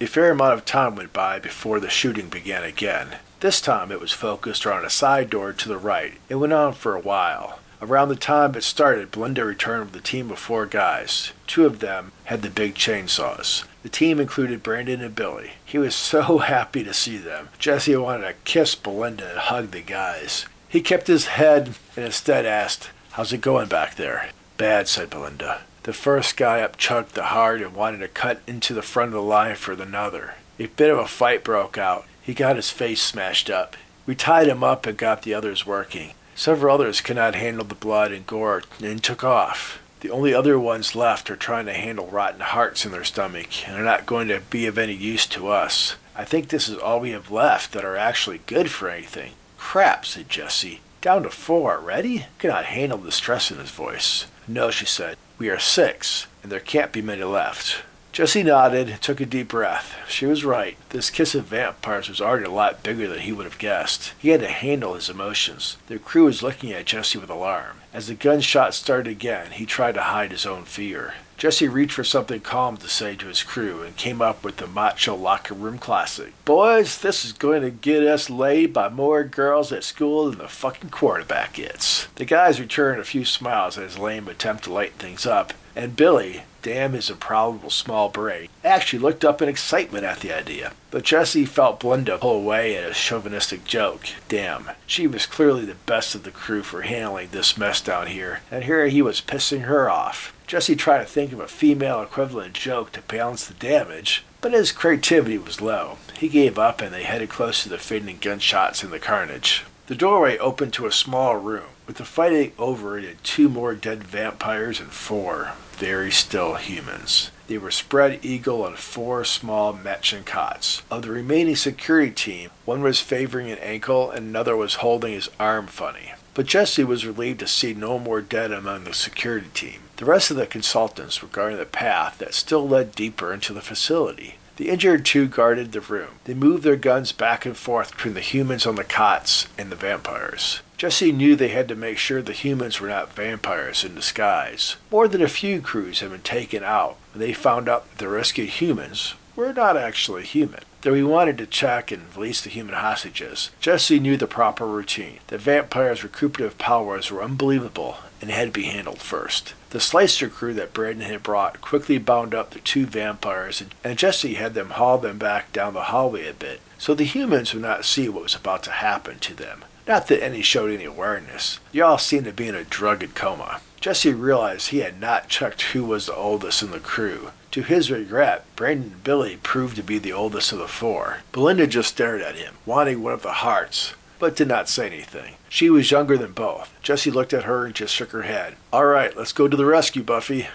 A fair amount of time went by before the shooting began again. This time it was focused around a side door to the right. It went on for a while. Around the time it started, Belinda returned with a team of four guys. Two of them had the big chainsaws. The team included Brandon and Billy. He was so happy to see them. Jesse wanted to kiss Belinda and hug the guys. He kept his head and instead asked, How's it going back there? Bad, said Belinda. The first guy up chugged the hard and wanted to cut into the front of the line for another. A bit of a fight broke out. He got his face smashed up. We tied him up and got the others working. Several others could not handle the blood and gore and took off. The only other ones left are trying to handle rotten hearts in their stomach and are not going to be of any use to us. I think this is all we have left that are actually good for anything. Crap, said Jesse. Down to four already? Cannot handle the stress in his voice. No, she said. We are six, and there can't be many left. Jesse nodded took a deep breath. She was right. This kiss of vampires was already a lot bigger than he would have guessed. He had to handle his emotions. The crew was looking at Jesse with alarm. As the gunshot started again, he tried to hide his own fear. Jesse reached for something calm to say to his crew and came up with the macho locker room classic. Boys, this is going to get us laid by more girls at school than the fucking quarterback gets. The guys returned a few smiles at his lame attempt to lighten things up, and Billy, damn his improbable small brain, actually looked up in excitement at the idea. But Jesse felt Belinda pull away at his chauvinistic joke. Damn, she was clearly the best of the crew for handling this mess down here, and here he was pissing her off. Jesse tried to think of a female equivalent joke to balance the damage, but his creativity was low. He gave up and they headed close to the fading gunshots and the carnage. The doorway opened to a small room. With the fighting over, it two more dead vampires and four very still humans. They were spread eagle on four small Mechen cots. Of the remaining security team, one was favoring an ankle and another was holding his arm funny. But Jesse was relieved to see no more dead among the security team. The rest of the consultants were guarding the path that still led deeper into the facility. The injured two guarded the room. They moved their guns back and forth between the humans on the cots and the vampires. Jesse knew they had to make sure the humans were not vampires in disguise. More than a few crews had been taken out when they found out that the rescued humans were not actually human. Though he wanted to check and release the human hostages, Jesse knew the proper routine. The vampires' recuperative powers were unbelievable and had to be handled first. The slicer crew that Brandon had brought quickly bound up the two vampires, and Jesse had them haul them back down the hallway a bit, so the humans would not see what was about to happen to them. Not that any showed any awareness. They all seemed to be in a drugged coma. Jesse realized he had not checked who was the oldest in the crew. To his regret, Brandon and Billy proved to be the oldest of the four. Belinda just stared at him, wanting one of the hearts, but did not say anything. She was younger than both. Jesse looked at her and just shook her head. All right, let's go to the rescue, Buffy.